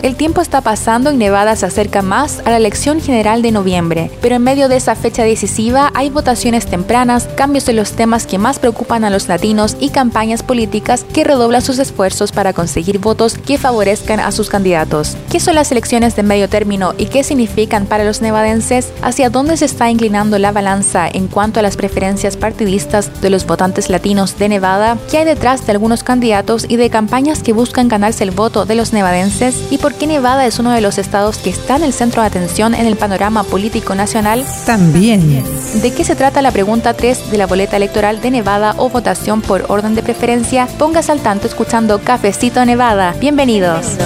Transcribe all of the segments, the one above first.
El tiempo está pasando y Nevada se acerca más a la elección general de noviembre, pero en medio de esa fecha decisiva hay votaciones tempranas, cambios en los temas que más preocupan a los latinos y campañas políticas que redoblan sus esfuerzos para conseguir votos que favorezcan a sus candidatos. ¿Qué son las elecciones de medio término y qué significan para los nevadenses? ¿Hacia dónde se está inclinando la balanza en cuanto a las preferencias partidistas de los votantes latinos de Nevada? ¿Qué hay detrás de algunos candidatos y de campañas que buscan ganarse el voto de los nevadenses? ¿Y por qué Nevada es uno de los estados que está en el centro de atención en el panorama político nacional? También. ¿De qué se trata la pregunta 3 de la boleta electoral de Nevada o votación por orden de preferencia? Póngase al tanto escuchando Cafecito Nevada. Bienvenidos.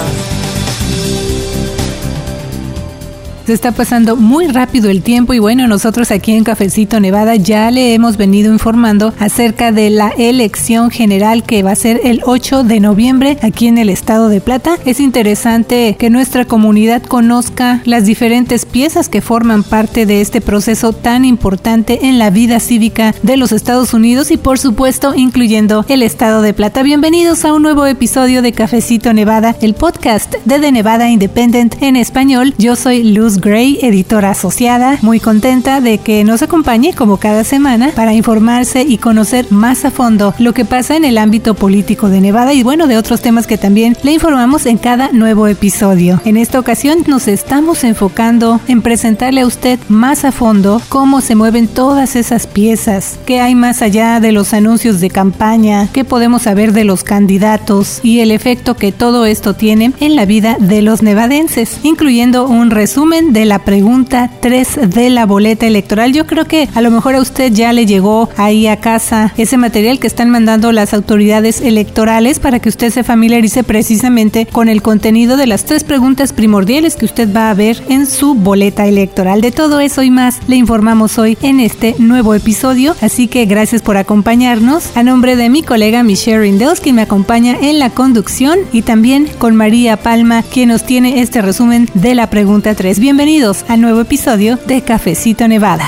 Se está pasando muy rápido el tiempo y bueno, nosotros aquí en Cafecito Nevada ya le hemos venido informando acerca de la elección general que va a ser el 8 de noviembre aquí en el estado de Plata. Es interesante que nuestra comunidad conozca las diferentes piezas que forman parte de este proceso tan importante en la vida cívica de los Estados Unidos y por supuesto incluyendo el estado de Plata. Bienvenidos a un nuevo episodio de Cafecito Nevada, el podcast de The Nevada Independent en español. Yo soy Luz Gray, editora asociada, muy contenta de que nos acompañe como cada semana para informarse y conocer más a fondo lo que pasa en el ámbito político de Nevada y bueno, de otros temas que también le informamos en cada nuevo episodio. En esta ocasión nos estamos enfocando en presentarle a usted más a fondo cómo se mueven todas esas piezas, qué hay más allá de los anuncios de campaña, qué podemos saber de los candidatos y el efecto que todo esto tiene en la vida de los nevadenses, incluyendo un resumen de la pregunta 3 de la boleta electoral. Yo creo que a lo mejor a usted ya le llegó ahí a casa ese material que están mandando las autoridades electorales para que usted se familiarice precisamente con el contenido de las tres preguntas primordiales que usted va a ver en su boleta electoral. De todo eso y más le informamos hoy en este nuevo episodio. Así que gracias por acompañarnos. A nombre de mi colega Michelle Rindels, quien me acompaña en la conducción, y también con María Palma, quien nos tiene este resumen de la pregunta 3. Bienvenidos al nuevo episodio de Cafecito Nevada.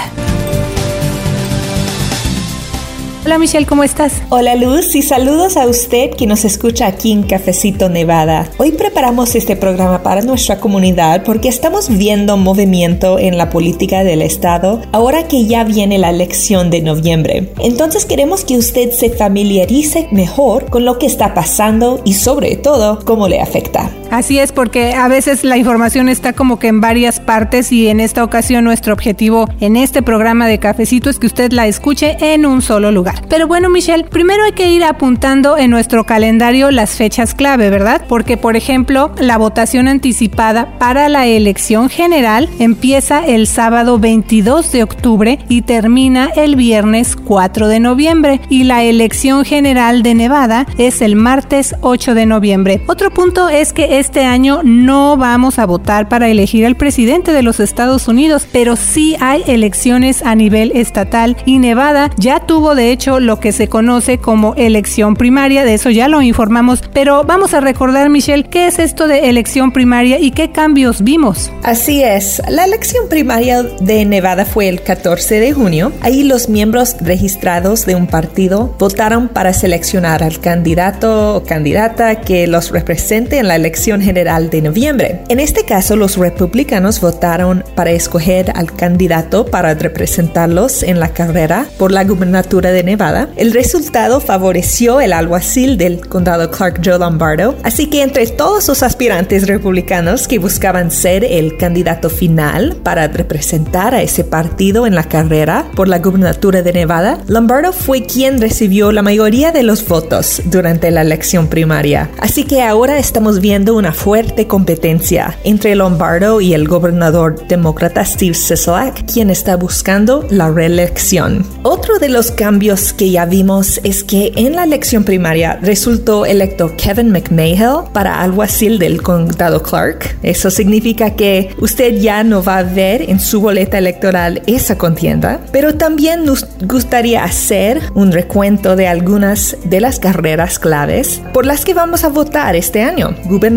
Hola Michelle, ¿cómo estás? Hola Luz y saludos a usted que nos escucha aquí en Cafecito Nevada. Hoy preparamos este programa para nuestra comunidad porque estamos viendo movimiento en la política del Estado ahora que ya viene la elección de noviembre. Entonces queremos que usted se familiarice mejor con lo que está pasando y sobre todo cómo le afecta. Así es, porque a veces la información está como que en varias partes y en esta ocasión nuestro objetivo en este programa de cafecito es que usted la escuche en un solo lugar. Pero bueno, Michelle, primero hay que ir apuntando en nuestro calendario las fechas clave, ¿verdad? Porque, por ejemplo, la votación anticipada para la elección general empieza el sábado 22 de octubre y termina el viernes 4 de noviembre y la elección general de Nevada es el martes 8 de noviembre. Otro punto es que este año no vamos a votar para elegir al presidente de los Estados Unidos, pero sí hay elecciones a nivel estatal y Nevada ya tuvo de hecho lo que se conoce como elección primaria, de eso ya lo informamos, pero vamos a recordar Michelle, ¿qué es esto de elección primaria y qué cambios vimos? Así es, la elección primaria de Nevada fue el 14 de junio. Ahí los miembros registrados de un partido votaron para seleccionar al candidato o candidata que los represente en la elección general de noviembre. En este caso, los republicanos votaron para escoger al candidato para representarlos en la carrera por la gubernatura de Nevada. El resultado favoreció el alguacil del condado Clark Joe Lombardo, así que entre todos los aspirantes republicanos que buscaban ser el candidato final para representar a ese partido en la carrera por la gubernatura de Nevada, Lombardo fue quien recibió la mayoría de los votos durante la elección primaria. Así que ahora estamos viendo una fuerte competencia entre Lombardo y el gobernador demócrata Steve Sisolak, quien está buscando la reelección. Otro de los cambios que ya vimos es que en la elección primaria resultó electo Kevin McMahill para alguacil del condado Clark. Eso significa que usted ya no va a ver en su boleta electoral esa contienda, pero también nos gustaría hacer un recuento de algunas de las carreras claves por las que vamos a votar este año.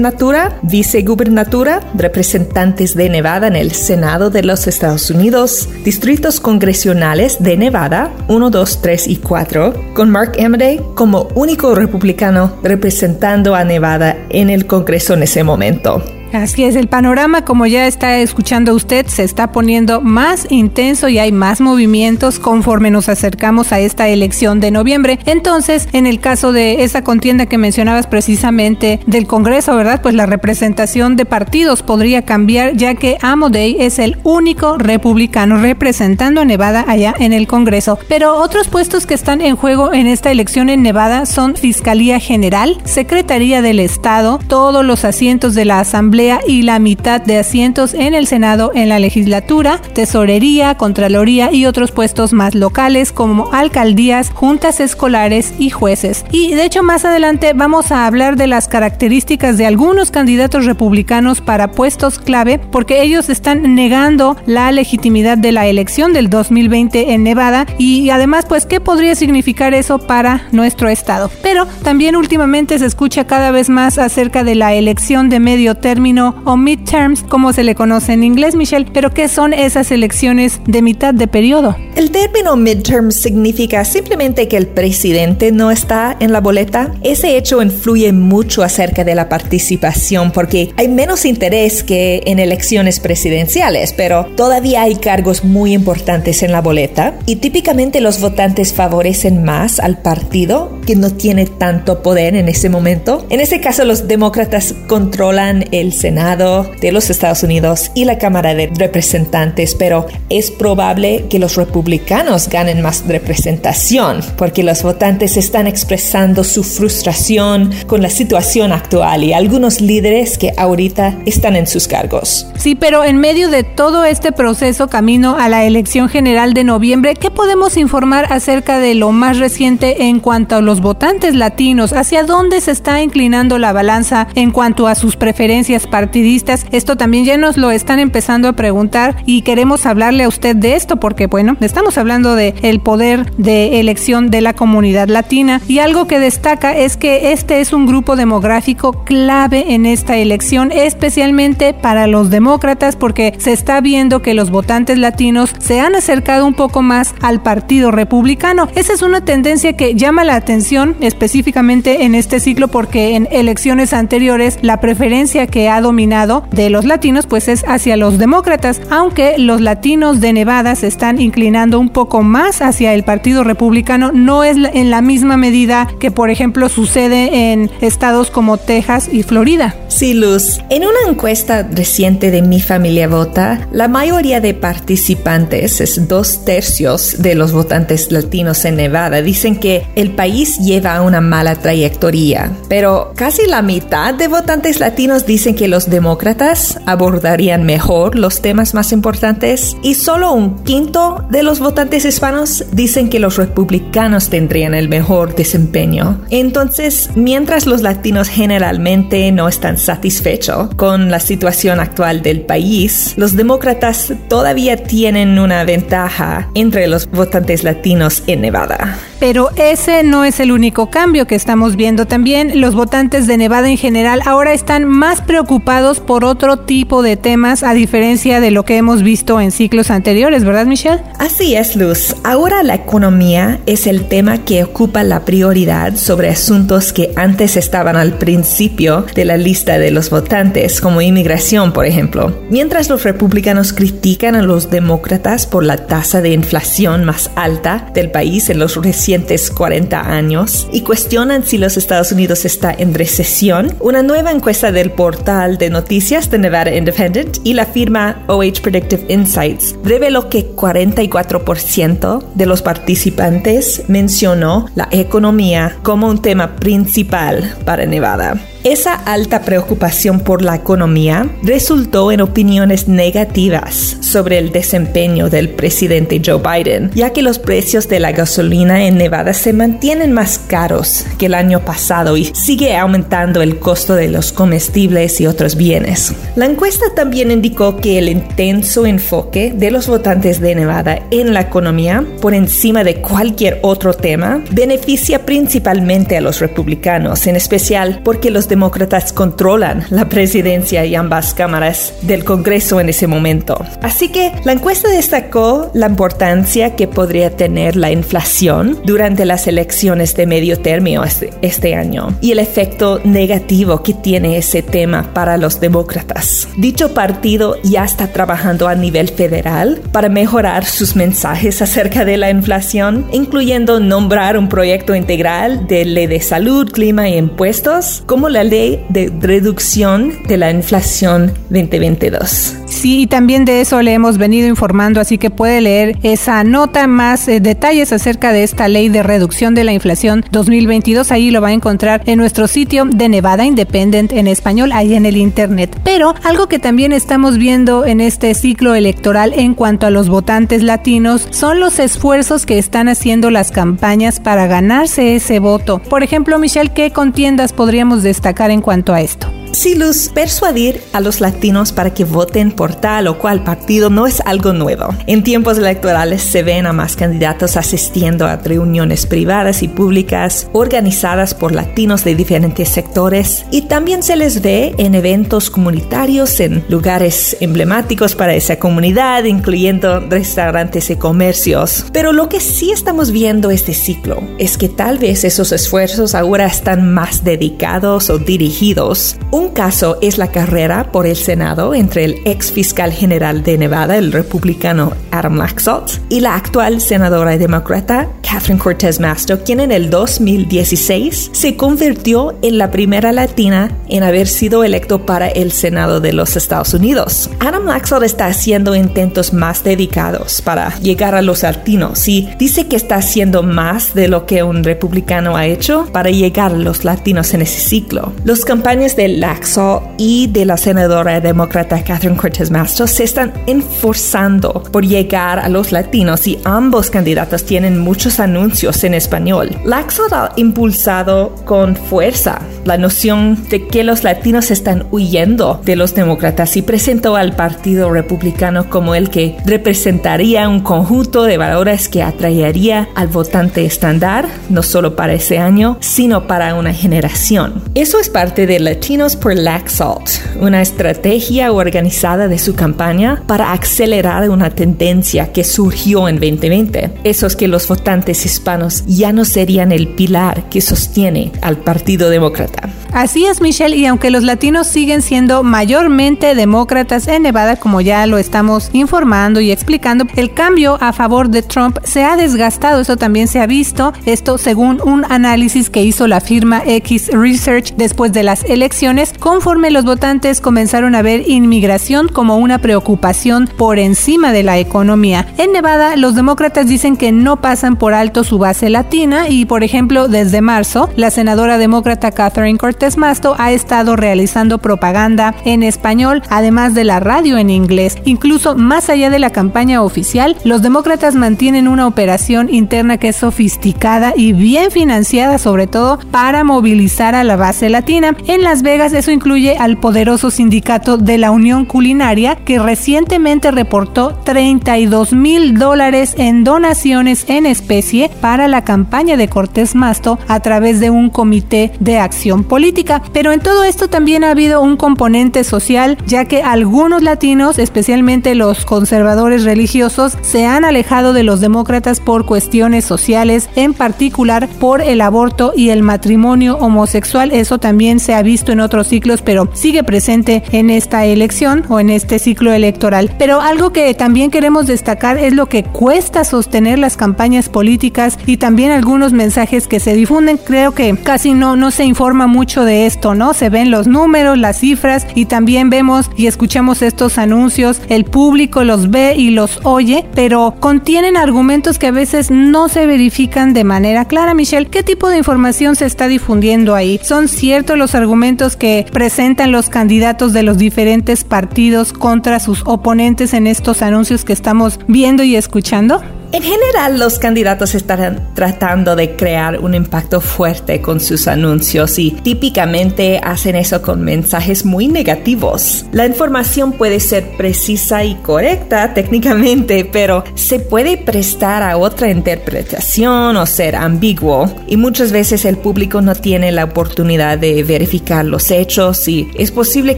Gubernatura, vicegubernatura, representantes de Nevada en el Senado de los Estados Unidos, distritos congresionales de Nevada 1, 2, 3 y 4, con Mark Emmerday como único republicano representando a Nevada en el Congreso en ese momento. Así es, el panorama, como ya está escuchando usted, se está poniendo más intenso y hay más movimientos conforme nos acercamos a esta elección de noviembre. Entonces, en el caso de esa contienda que mencionabas precisamente del Congreso, ¿verdad? Pues la representación de partidos podría cambiar ya que Amodei es el único republicano representando a Nevada allá en el Congreso. Pero otros puestos que están en juego en esta elección en Nevada son Fiscalía General, Secretaría del Estado, todos los asientos de la Asamblea y la mitad de asientos en el Senado en la legislatura, tesorería, contraloría y otros puestos más locales como alcaldías, juntas escolares y jueces. Y de hecho más adelante vamos a hablar de las características de algunos candidatos republicanos para puestos clave porque ellos están negando la legitimidad de la elección del 2020 en Nevada y además pues qué podría significar eso para nuestro estado. Pero también últimamente se escucha cada vez más acerca de la elección de medio término o midterms, como se le conoce en inglés, Michelle. Pero, ¿qué son esas elecciones de mitad de periodo? El término midterms significa simplemente que el presidente no está en la boleta. Ese hecho influye mucho acerca de la participación porque hay menos interés que en elecciones presidenciales, pero todavía hay cargos muy importantes en la boleta y típicamente los votantes favorecen más al partido que no tiene tanto poder en ese momento. En ese caso, los demócratas controlan el Senado de los Estados Unidos y la Cámara de Representantes, pero es probable que los republicanos ganen más representación porque los votantes están expresando su frustración con la situación actual y algunos líderes que ahorita están en sus cargos. Sí, pero en medio de todo este proceso camino a la elección general de noviembre, ¿qué podemos informar acerca de lo más reciente en cuanto a los votantes latinos? ¿Hacia dónde se está inclinando la balanza en cuanto a sus preferencias partidistas. Esto también ya nos lo están empezando a preguntar y queremos hablarle a usted de esto porque, bueno, estamos hablando de el poder de elección de la comunidad latina y algo que destaca es que este es un grupo demográfico clave en esta elección, especialmente para los demócratas porque se está viendo que los votantes latinos se han acercado un poco más al Partido Republicano. Esa es una tendencia que llama la atención específicamente en este ciclo porque en elecciones anteriores la preferencia que ha dominado de los latinos pues es hacia los demócratas, aunque los latinos de Nevada se están inclinando un poco más hacia el Partido Republicano, no es en la misma medida que por ejemplo sucede en estados como Texas y Florida. Sí, Luz. En una encuesta reciente de Mi Familia Vota, la mayoría de participantes, es dos tercios de los votantes latinos en Nevada, dicen que el país lleva una mala trayectoria, pero casi la mitad de votantes latinos dicen que los demócratas abordarían mejor los temas más importantes y solo un quinto de los votantes hispanos dicen que los republicanos tendrían el mejor desempeño. Entonces, mientras los latinos generalmente no están satisfechos con la situación actual del país, los demócratas todavía tienen una ventaja entre los votantes latinos en Nevada. Pero ese no es el único cambio que estamos viendo también. Los votantes de Nevada en general ahora están más preocupados por otro tipo de temas a diferencia de lo que hemos visto en ciclos anteriores, ¿verdad Michelle? Así es, Luz. Ahora la economía es el tema que ocupa la prioridad sobre asuntos que antes estaban al principio de la lista de los votantes, como inmigración, por ejemplo. Mientras los republicanos critican a los demócratas por la tasa de inflación más alta del país en los recientes 40 años y cuestionan si los Estados Unidos está en recesión, una nueva encuesta del portal de noticias de Nevada Independent y la firma OH Predictive Insights reveló que 44% de los participantes mencionó la economía como un tema principal para Nevada. Esa alta preocupación por la economía resultó en opiniones negativas sobre el desempeño del presidente Joe Biden, ya que los precios de la gasolina en Nevada se mantienen más caros que el año pasado y sigue aumentando el costo de los comestibles y otros bienes. La encuesta también indicó que el intenso enfoque de los votantes de Nevada en la economía, por encima de cualquier otro tema, beneficia principalmente a los republicanos, en especial porque los demócratas controlan la presidencia y ambas cámaras del Congreso en ese momento. Así que la encuesta destacó la importancia que podría tener la inflación durante las elecciones de medio término este, año y el efecto negativo que tiene ese tema para los demócratas. Dicho partido ya está trabajando a nivel federal para mejorar sus mensajes acerca de la inflación, incluyendo nombrar un proyecto integral de ley de salud, clima y impuestos, como la ley de reducción de la inflación 2022. Sí, y también de eso le hemos venido informando, así que puede leer esa nota, más eh, detalles acerca de esta ley de reducción de la inflación 2022. Ahí lo va a encontrar en nuestro sitio de Nevada Independent en español, ahí en el internet. Pero algo que también estamos viendo en este ciclo electoral en cuanto a los votantes latinos son los esfuerzos que están haciendo las campañas para ganarse ese voto. Por ejemplo, Michelle, ¿qué contiendas podríamos destacar en cuanto a esto? Sí, Luz, persuadir a los latinos para que voten por tal o cual partido no es algo nuevo. En tiempos electorales se ven a más candidatos asistiendo a reuniones privadas y públicas organizadas por latinos de diferentes sectores y también se les ve en eventos comunitarios en lugares emblemáticos para esa comunidad, incluyendo restaurantes y comercios. Pero lo que sí estamos viendo este ciclo es que tal vez esos esfuerzos ahora están más dedicados o dirigidos caso es la carrera por el Senado entre el ex fiscal general de Nevada, el republicano Adam Laxalt, y la actual senadora demócrata Catherine Cortez Masto, quien en el 2016 se convirtió en la primera latina en haber sido electo para el Senado de los Estados Unidos. Adam Laxalt está haciendo intentos más dedicados para llegar a los latinos y dice que está haciendo más de lo que un republicano ha hecho para llegar a los latinos en ese ciclo. Los campañas de Laxo y de la senadora demócrata Catherine Cortez Masto se están enforzando por llegar a los latinos y ambos candidatos tienen muchos anuncios en español. Laxo ha impulsado con fuerza la noción de que los latinos están huyendo de los demócratas y presentó al Partido Republicano como el que representaría un conjunto de valores que atraería al votante estándar, no solo para ese año, sino para una generación. Eso es parte de Latinos por Laxalt, una estrategia organizada de su campaña para acelerar una tendencia que surgió en 2020. Eso es que los votantes hispanos ya no serían el pilar que sostiene al Partido Demócrata. Así es, Michelle, y aunque los latinos siguen siendo mayormente demócratas en Nevada, como ya lo estamos informando y explicando, el cambio a favor de Trump se ha desgastado, eso también se ha visto, esto según un análisis que hizo la firma X Research después de las elecciones, conforme los votantes comenzaron a ver inmigración como una preocupación por encima de la economía. En Nevada, los demócratas dicen que no pasan por alto su base latina y, por ejemplo, desde marzo, la senadora demócrata Catherine Cortez Masto ha estado realizando propaganda en español, además de la radio en inglés. Incluso más allá de la campaña oficial, los demócratas mantienen una operación interna que es sofisticada y bien financiada, sobre todo para movilizar a la base latina. En Las Vegas eso incluye al poderoso sindicato de la Unión Culinaria que recientemente reportó 32 mil dólares en donaciones en especie para la campaña de Cortés Masto a través de un comité de acción política. Pero en todo esto también ha habido un componente social, ya que algunos latinos, especialmente los conservadores religiosos, se han alejado de los demócratas por cuestiones sociales, en particular por el aborto y el matrimonio homosexual. Eso también se ha visto en otros ciclos, pero sigue presente en esta elección o en este ciclo electoral. Pero algo que también queremos destacar es lo que cuesta sostener las campañas políticas y también algunos mensajes que se difunden. Creo que casi no, no se informa mucho de esto, ¿no? Se ven los números, las cifras y también vemos y escuchamos estos anuncios. El público los ve y los oye, pero contienen argumentos que a veces no se verifican de manera clara. Michelle, ¿qué tipo de información se está difundiendo ahí? ¿Son ciertos los argumentos que presentan los candidatos de los diferentes partidos contra sus oponentes en estos anuncios que estamos viendo y escuchando? En general, los candidatos estarán tratando de crear un impacto fuerte con sus anuncios y típicamente hacen eso con mensajes muy negativos. La información puede ser precisa y correcta técnicamente, pero se puede prestar a otra interpretación o ser ambiguo y muchas veces el público no tiene la oportunidad de verificar los hechos y es posible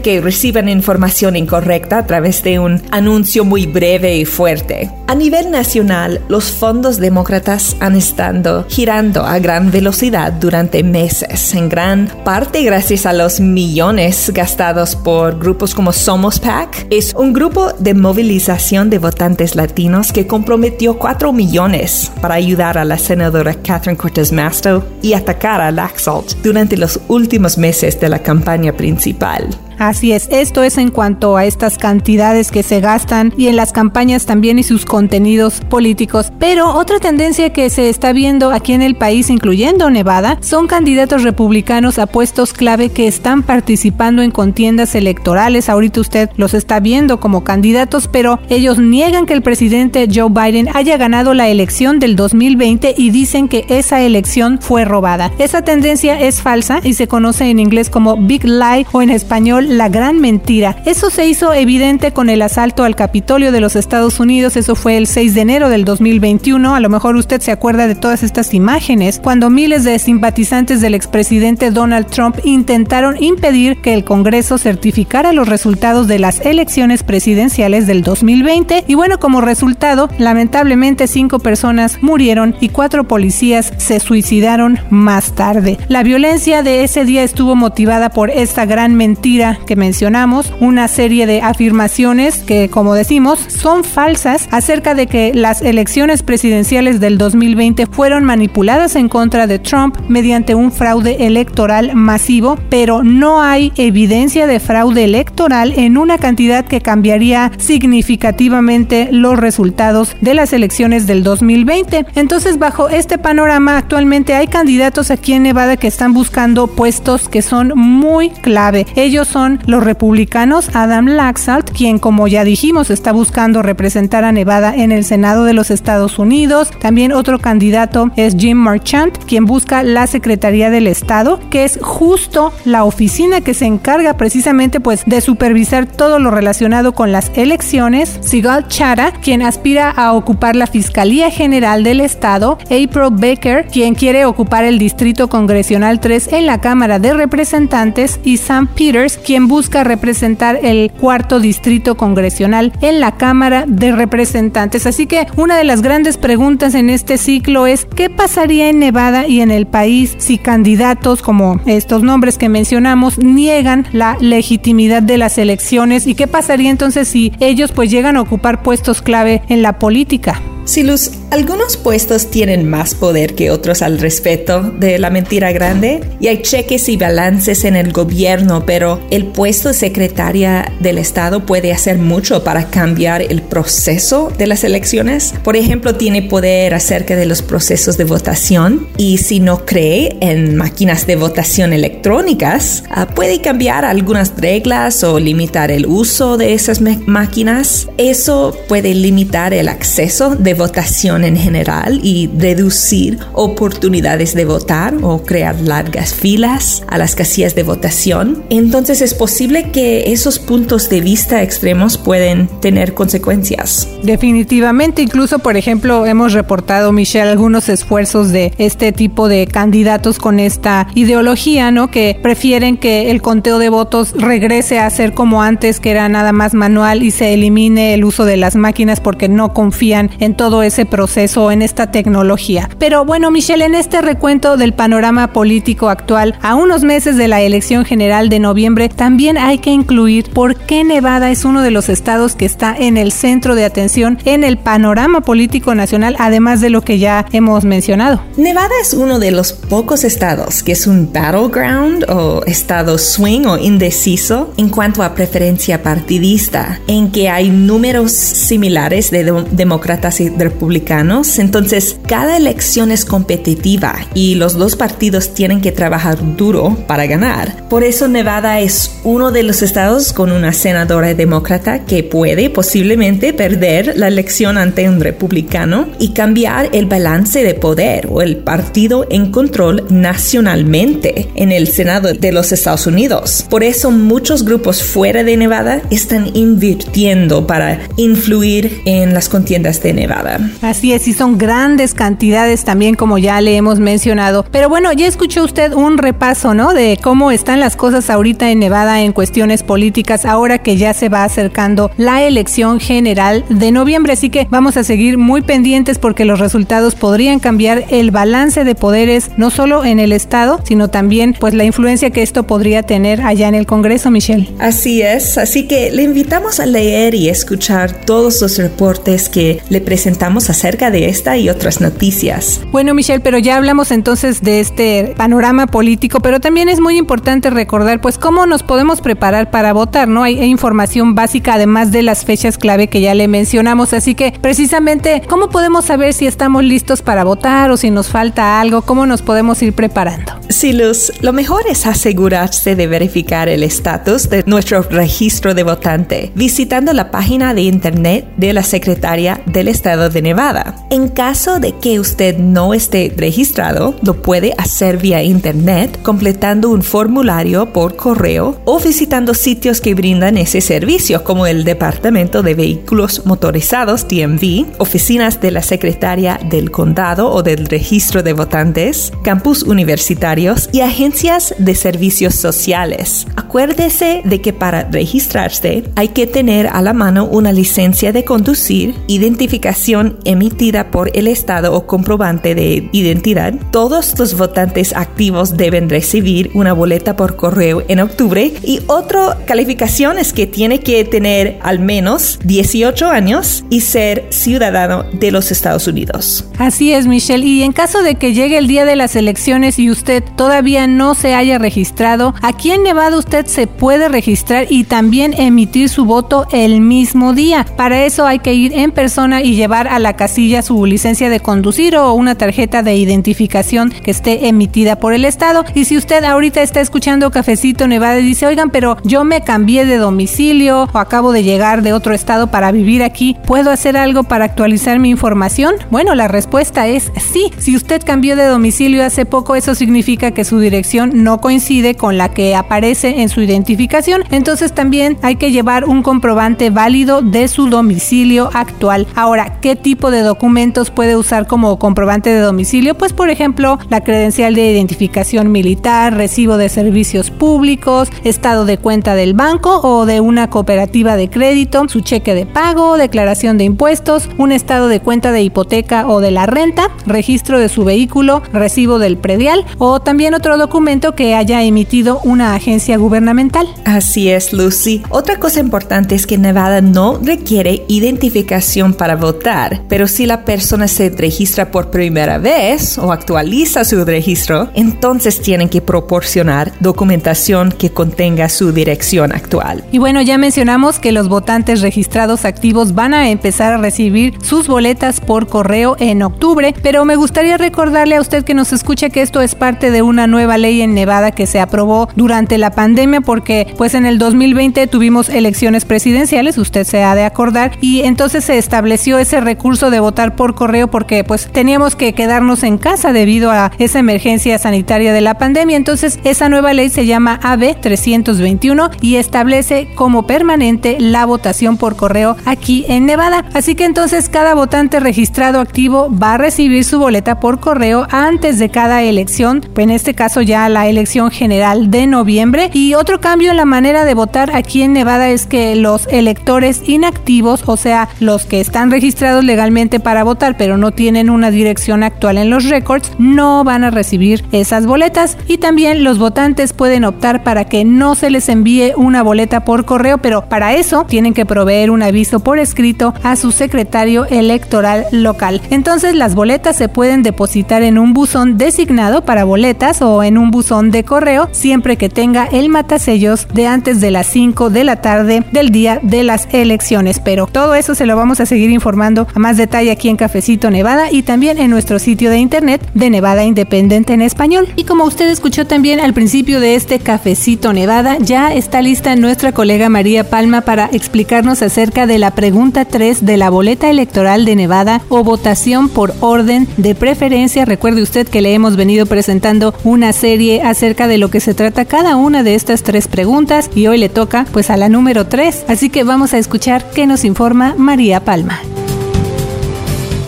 que reciban información incorrecta a través de un anuncio muy breve y fuerte. A nivel nacional, los fondos demócratas han estado girando a gran velocidad durante meses, en gran parte gracias a los millones gastados por grupos como Somos PAC. Es un grupo de movilización de votantes latinos que comprometió 4 millones para ayudar a la senadora Catherine Cortez Masto y atacar a Laxalt durante los últimos meses de la campaña principal. Así es, esto es en cuanto a estas cantidades que se gastan y en las campañas también y sus contenidos políticos. Pero otra tendencia que se está viendo aquí en el país, incluyendo Nevada, son candidatos republicanos a puestos clave que están participando en contiendas electorales. Ahorita usted los está viendo como candidatos, pero ellos niegan que el presidente Joe Biden haya ganado la elección del 2020 y dicen que esa elección fue robada. Esa tendencia es falsa y se conoce en inglés como Big Lie o en español la gran mentira. Eso se hizo evidente con el asalto al Capitolio de los Estados Unidos, eso fue el 6 de enero del 2021, a lo mejor usted se acuerda de todas estas imágenes, cuando miles de simpatizantes del expresidente Donald Trump intentaron impedir que el Congreso certificara los resultados de las elecciones presidenciales del 2020 y bueno, como resultado, lamentablemente cinco personas murieron y cuatro policías se suicidaron más tarde. La violencia de ese día estuvo motivada por esta gran mentira que mencionamos, una serie de afirmaciones que, como decimos, son falsas acerca de que las elecciones presidenciales del 2020 fueron manipuladas en contra de Trump mediante un fraude electoral masivo, pero no hay evidencia de fraude electoral en una cantidad que cambiaría significativamente los resultados de las elecciones del 2020. Entonces, bajo este panorama, actualmente hay candidatos aquí en Nevada que están buscando puestos que son muy clave. Ellos son los republicanos Adam Laxalt, quien como ya dijimos está buscando representar a Nevada en el Senado de los Estados Unidos. También otro candidato es Jim Marchant, quien busca la Secretaría del Estado, que es justo la oficina que se encarga precisamente pues de supervisar todo lo relacionado con las elecciones. Sigal Chara, quien aspira a ocupar la Fiscalía General del Estado. April Baker, quien quiere ocupar el Distrito Congresional 3 en la Cámara de Representantes. Y Sam Peters, quien busca representar el cuarto distrito congresional en la Cámara de Representantes. Así que una de las grandes preguntas en este ciclo es ¿qué pasaría en Nevada y en el país si candidatos como estos nombres que mencionamos niegan la legitimidad de las elecciones y qué pasaría entonces si ellos pues llegan a ocupar puestos clave en la política? Si los algunos puestos tienen más poder que otros al respecto de la mentira grande y hay cheques y balances en el gobierno, pero el puesto de secretaria del Estado puede hacer mucho para cambiar el proceso de las elecciones. Por ejemplo, tiene poder acerca de los procesos de votación y si no cree en máquinas de votación electrónicas, ah, puede cambiar algunas reglas o limitar el uso de esas máquinas. Eso puede limitar el acceso de votación en general y reducir oportunidades de votar o crear largas filas a las casillas de votación. Entonces es posible que esos puntos de vista extremos pueden tener consecuencias. Definitivamente, incluso por ejemplo hemos reportado, Michelle, algunos esfuerzos de este tipo de candidatos con esta ideología, ¿no? Que prefieren que el conteo de votos regrese a ser como antes, que era nada más manual y se elimine el uso de las máquinas porque no confían en todo ese proceso, en esta tecnología. Pero bueno, Michelle, en este recuento del panorama político actual, a unos meses de la elección general de noviembre, también hay que incluir por qué Nevada es uno de los estados que está en el centro de atención en el panorama político nacional, además de lo que ya hemos mencionado. Nevada es uno de los pocos estados que es un battleground o estado swing o indeciso en cuanto a preferencia partidista, en que hay números similares de demócratas y republicanos. Entonces, cada elección es competitiva y los dos partidos tienen que trabajar duro para ganar. Por eso Nevada es uno de los estados con una senadora demócrata que puede posiblemente perder la elección ante un republicano y cambiar el balance de poder o el partido en control nacionalmente en el Senado de los Estados Unidos. Por eso muchos grupos fuera de Nevada están invirtiendo para influir en las contiendas de Nevada. Así así es, y son grandes cantidades también como ya le hemos mencionado. Pero bueno, ya escuchó usted un repaso, ¿no? De cómo están las cosas ahorita en Nevada en cuestiones políticas, ahora que ya se va acercando la elección general de noviembre. Así que vamos a seguir muy pendientes porque los resultados podrían cambiar el balance de poderes, no solo en el Estado, sino también pues la influencia que esto podría tener allá en el Congreso, Michelle. Así es, así que le invitamos a leer y escuchar todos los reportes que le presentamos acerca de esta y otras noticias. Bueno, Michelle, pero ya hablamos entonces de este panorama político, pero también es muy importante recordar pues cómo nos podemos preparar para votar, ¿no? Hay, información básica además de las fechas clave que ya le mencionamos, así que precisamente, ¿cómo podemos saber si estamos listos para votar o si nos falta algo? ¿Cómo nos podemos ir preparando? Sí, Luz, lo mejor es asegurarse de verificar el estatus de nuestro registro de votante visitando la página de internet de la Secretaria del Estado de Nevada. En caso de que usted no esté registrado, lo puede hacer vía internet completando un formulario por correo o visitando sitios que brindan ese servicio como el Departamento de Vehículos Motorizados DMV, oficinas de la Secretaria del Condado o del Registro de Votantes, campus universitarios y agencias de servicios sociales. Acuérdese de que para registrarse hay que tener a la mano una licencia de conducir, identificación emitida por el Estado o comprobante de identidad. Todos los votantes activos deben recibir una boleta por correo en octubre y otra calificación es que tiene que tener al menos 18 años y ser ciudadano de los Estados Unidos. Así es, Michelle. Y en caso de que llegue el día de las elecciones y usted todavía no se haya registrado, aquí en Nevada usted se puede registrar y también emitir su voto el mismo día. Para eso hay que ir en persona y llevar a la casilla su licencia de conducir o una tarjeta de identificación que esté emitida por el Estado. Y si usted ahorita está escuchando Cafecito Nevada y dice, oigan, pero yo me cambié de domicilio o acabo de llegar de otro estado para vivir aquí, ¿puedo hacer algo para actualizar mi información? Bueno, la respuesta es sí. Si usted cambió de domicilio hace poco, eso significa que su dirección no coincide con la que aparece en su identificación. Entonces también hay que llevar un comprobante válido de su domicilio actual. Ahora, ¿qué tipo de documentos puede usar como comprobante de domicilio? Pues por ejemplo, la credencial de identificación militar, recibo de servicios públicos, estado de cuenta del banco o de una cooperativa de crédito, su cheque de pago, declaración de impuestos, un estado de cuenta de hipoteca o de la renta, registro de su vehículo, recibo del predial o también otro documento que haya emitido una agencia gubernamental. Así es, Lucy. Otra cosa importante es que Nevada no requiere identificación para votar, pero si la persona se registra por primera vez o actualiza su registro, entonces tienen que proporcionar documentación que contenga su dirección actual. Y bueno, ya mencionamos que los votantes registrados activos van a empezar a recibir sus boletas por correo en octubre, pero me gustaría recordarle a usted que nos escuche que esto es parte de una nueva ley en Nevada que se aprobó durante la pandemia porque pues en el 2020 tuvimos elecciones presidenciales, usted se ha de acordar, y entonces se estableció ese recurso de votar por correo porque pues teníamos que quedarnos en casa debido a esa emergencia sanitaria de la pandemia. Entonces esa nueva ley se llama AB 321 y establece como permanente la votación por correo aquí en Nevada. Así que entonces cada votante registrado activo va a recibir su boleta por correo antes de cada elección, en este caso ya la elección general de noviembre. Y otro cambio en la manera de votar aquí en Nevada es que los electores inactivos, o sea, los que están registrados legalmente para votar pero no tienen una dirección actual en los récords, no van a recibir esas boletas. Y también los votantes pueden optar para que no se les envíe una boleta por correo, pero para eso tienen que proveer un aviso por escrito a su secretario electoral local. Entonces las boletas se pueden depositar en un buzón designado para boletas o en un buzón de correo siempre que tenga el matasellos de antes de las 5 de la tarde del día de las elecciones. Pero todo eso se lo vamos a seguir informando a más detalle aquí en Cafecito Nevada y también en nuestro sitio de internet de Nevada Independiente en español. Y como usted escuchó también al principio de este Cafecito Nevada, ya está lista nuestra colega María Palma para explicarnos acerca de la pregunta 3 de la boleta electoral de Nevada o votación por orden de preferencia. Recuerde usted que le hemos venido presentando una serie acerca de lo que se trata cada una de estas tres preguntas y hoy le toca pues a la número 3. Así que vamos a escuchar qué nos informa María Palma.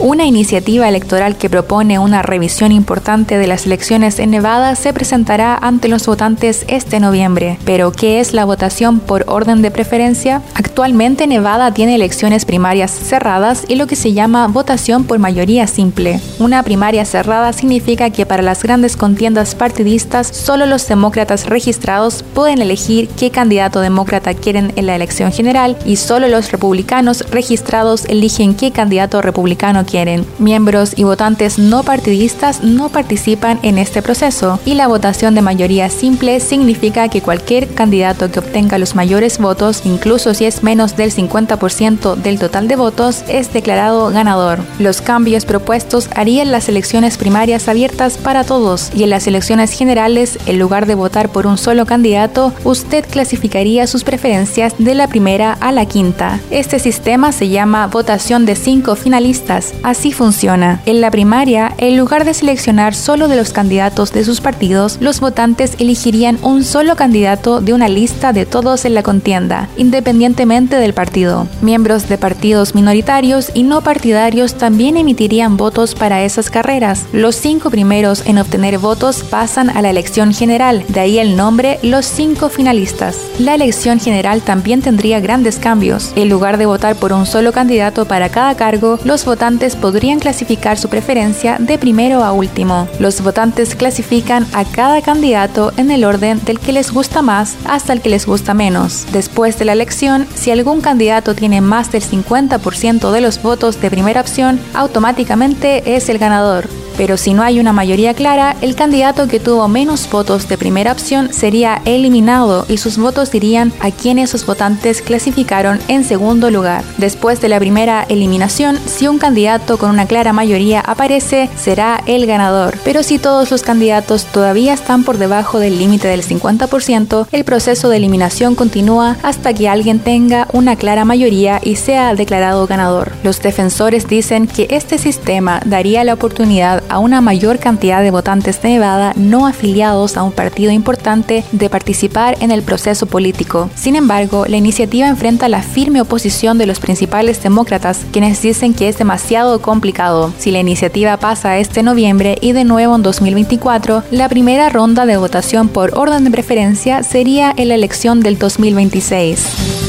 Una iniciativa electoral que propone una revisión importante de las elecciones en Nevada se presentará ante los votantes este noviembre. Pero, ¿qué es la votación por orden de preferencia? Actualmente Nevada tiene elecciones primarias cerradas y lo que se llama votación por mayoría simple. Una primaria cerrada significa que para las grandes contiendas partidistas solo los demócratas registrados pueden elegir qué candidato demócrata quieren en la elección general y solo los republicanos registrados eligen qué candidato republicano quieren. Miembros y votantes no partidistas no participan en este proceso y la votación de mayoría simple significa que cualquier candidato que obtenga los mayores votos, incluso si es menos del 50% del total de votos, es declarado ganador. Los cambios propuestos harían las elecciones primarias abiertas para todos y en las elecciones generales, en lugar de votar por un solo candidato, usted clasificaría sus preferencias de la primera a la quinta. Este sistema se llama votación de cinco finalistas. Así funciona. En la primaria, en lugar de seleccionar solo de los candidatos de sus partidos, los votantes elegirían un solo candidato de una lista de todos en la contienda, independientemente del partido. Miembros de partidos minoritarios y no partidarios también emitirían votos para esas carreras. Los cinco primeros en obtener votos pasan a la elección general, de ahí el nombre Los cinco finalistas. La elección general también tendría grandes cambios. En lugar de votar por un solo candidato para cada cargo, los votantes podrían clasificar su preferencia de primero a último. Los votantes clasifican a cada candidato en el orden del que les gusta más hasta el que les gusta menos. Después de la elección, si algún candidato tiene más del 50% de los votos de primera opción, automáticamente es el ganador pero si no hay una mayoría clara, el candidato que tuvo menos votos de primera opción sería eliminado y sus votos dirían a quienes sus votantes clasificaron en segundo lugar. Después de la primera eliminación, si un candidato con una clara mayoría aparece, será el ganador. Pero si todos los candidatos todavía están por debajo del límite del 50%, el proceso de eliminación continúa hasta que alguien tenga una clara mayoría y sea declarado ganador. Los defensores dicen que este sistema daría la oportunidad a una mayor cantidad de votantes de Nevada no afiliados a un partido importante de participar en el proceso político. Sin embargo, la iniciativa enfrenta la firme oposición de los principales demócratas, quienes dicen que es demasiado complicado. Si la iniciativa pasa este noviembre y de nuevo en 2024, la primera ronda de votación por orden de preferencia sería en la elección del 2026.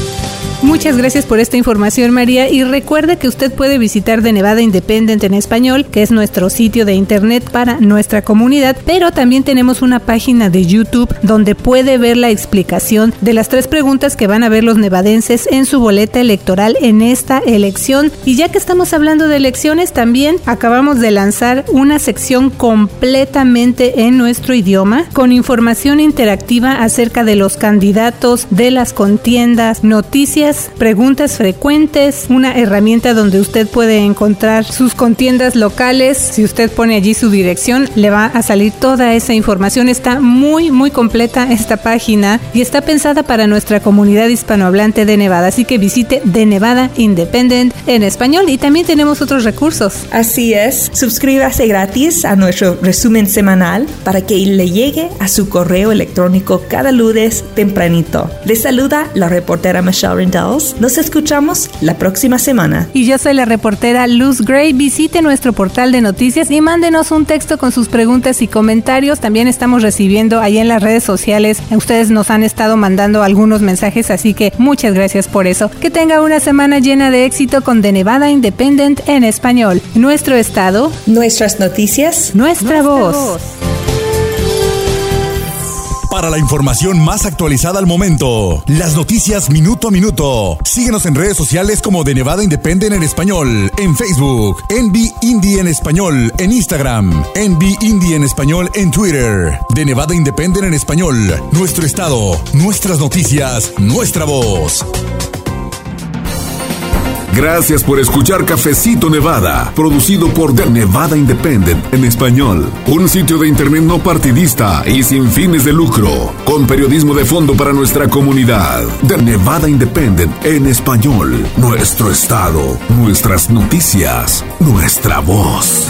Muchas gracias por esta información, María. Y recuerde que usted puede visitar de Nevada Independent en español, que es nuestro sitio de internet para nuestra comunidad, pero también tenemos una página de YouTube donde puede ver la explicación de las tres preguntas que van a ver los nevadenses en su boleta electoral en esta elección. Y ya que estamos hablando de elecciones, también acabamos de lanzar una sección completamente en nuestro idioma con información interactiva acerca de los candidatos, de las contiendas, noticias preguntas frecuentes, una herramienta donde usted puede encontrar sus contiendas locales. Si usted pone allí su dirección, le va a salir toda esa información. Está muy, muy completa esta página y está pensada para nuestra comunidad hispanohablante de Nevada. Así que visite de Nevada Independent en español y también tenemos otros recursos. Así es, suscríbase gratis a nuestro resumen semanal para que le llegue a su correo electrónico cada lunes tempranito. Le saluda la reportera Michelle Nos escuchamos la próxima semana. Y yo soy la reportera Luz Gray. Visite nuestro portal de noticias y mándenos un texto con sus preguntas y comentarios. También estamos recibiendo ahí en las redes sociales. Ustedes nos han estado mandando algunos mensajes, así que muchas gracias por eso. Que tenga una semana llena de éxito con The Nevada Independent en español. Nuestro estado. Nuestras noticias. Nuestra, voz. Para la información más actualizada al momento, las noticias minuto a minuto. Síguenos en redes sociales como de Nevada Independent en español, en Facebook, Envy Indie en español, en Instagram, Envy Indie en español en Twitter, de Nevada Independent en español, nuestro estado, nuestras noticias, nuestra voz. Gracias por escuchar Cafecito Nevada, producido por The Nevada Independent en español. Un sitio de internet no partidista y sin fines de lucro, con periodismo de fondo para nuestra comunidad. The Nevada Independent en español. Nuestro estado, nuestras noticias, nuestra voz.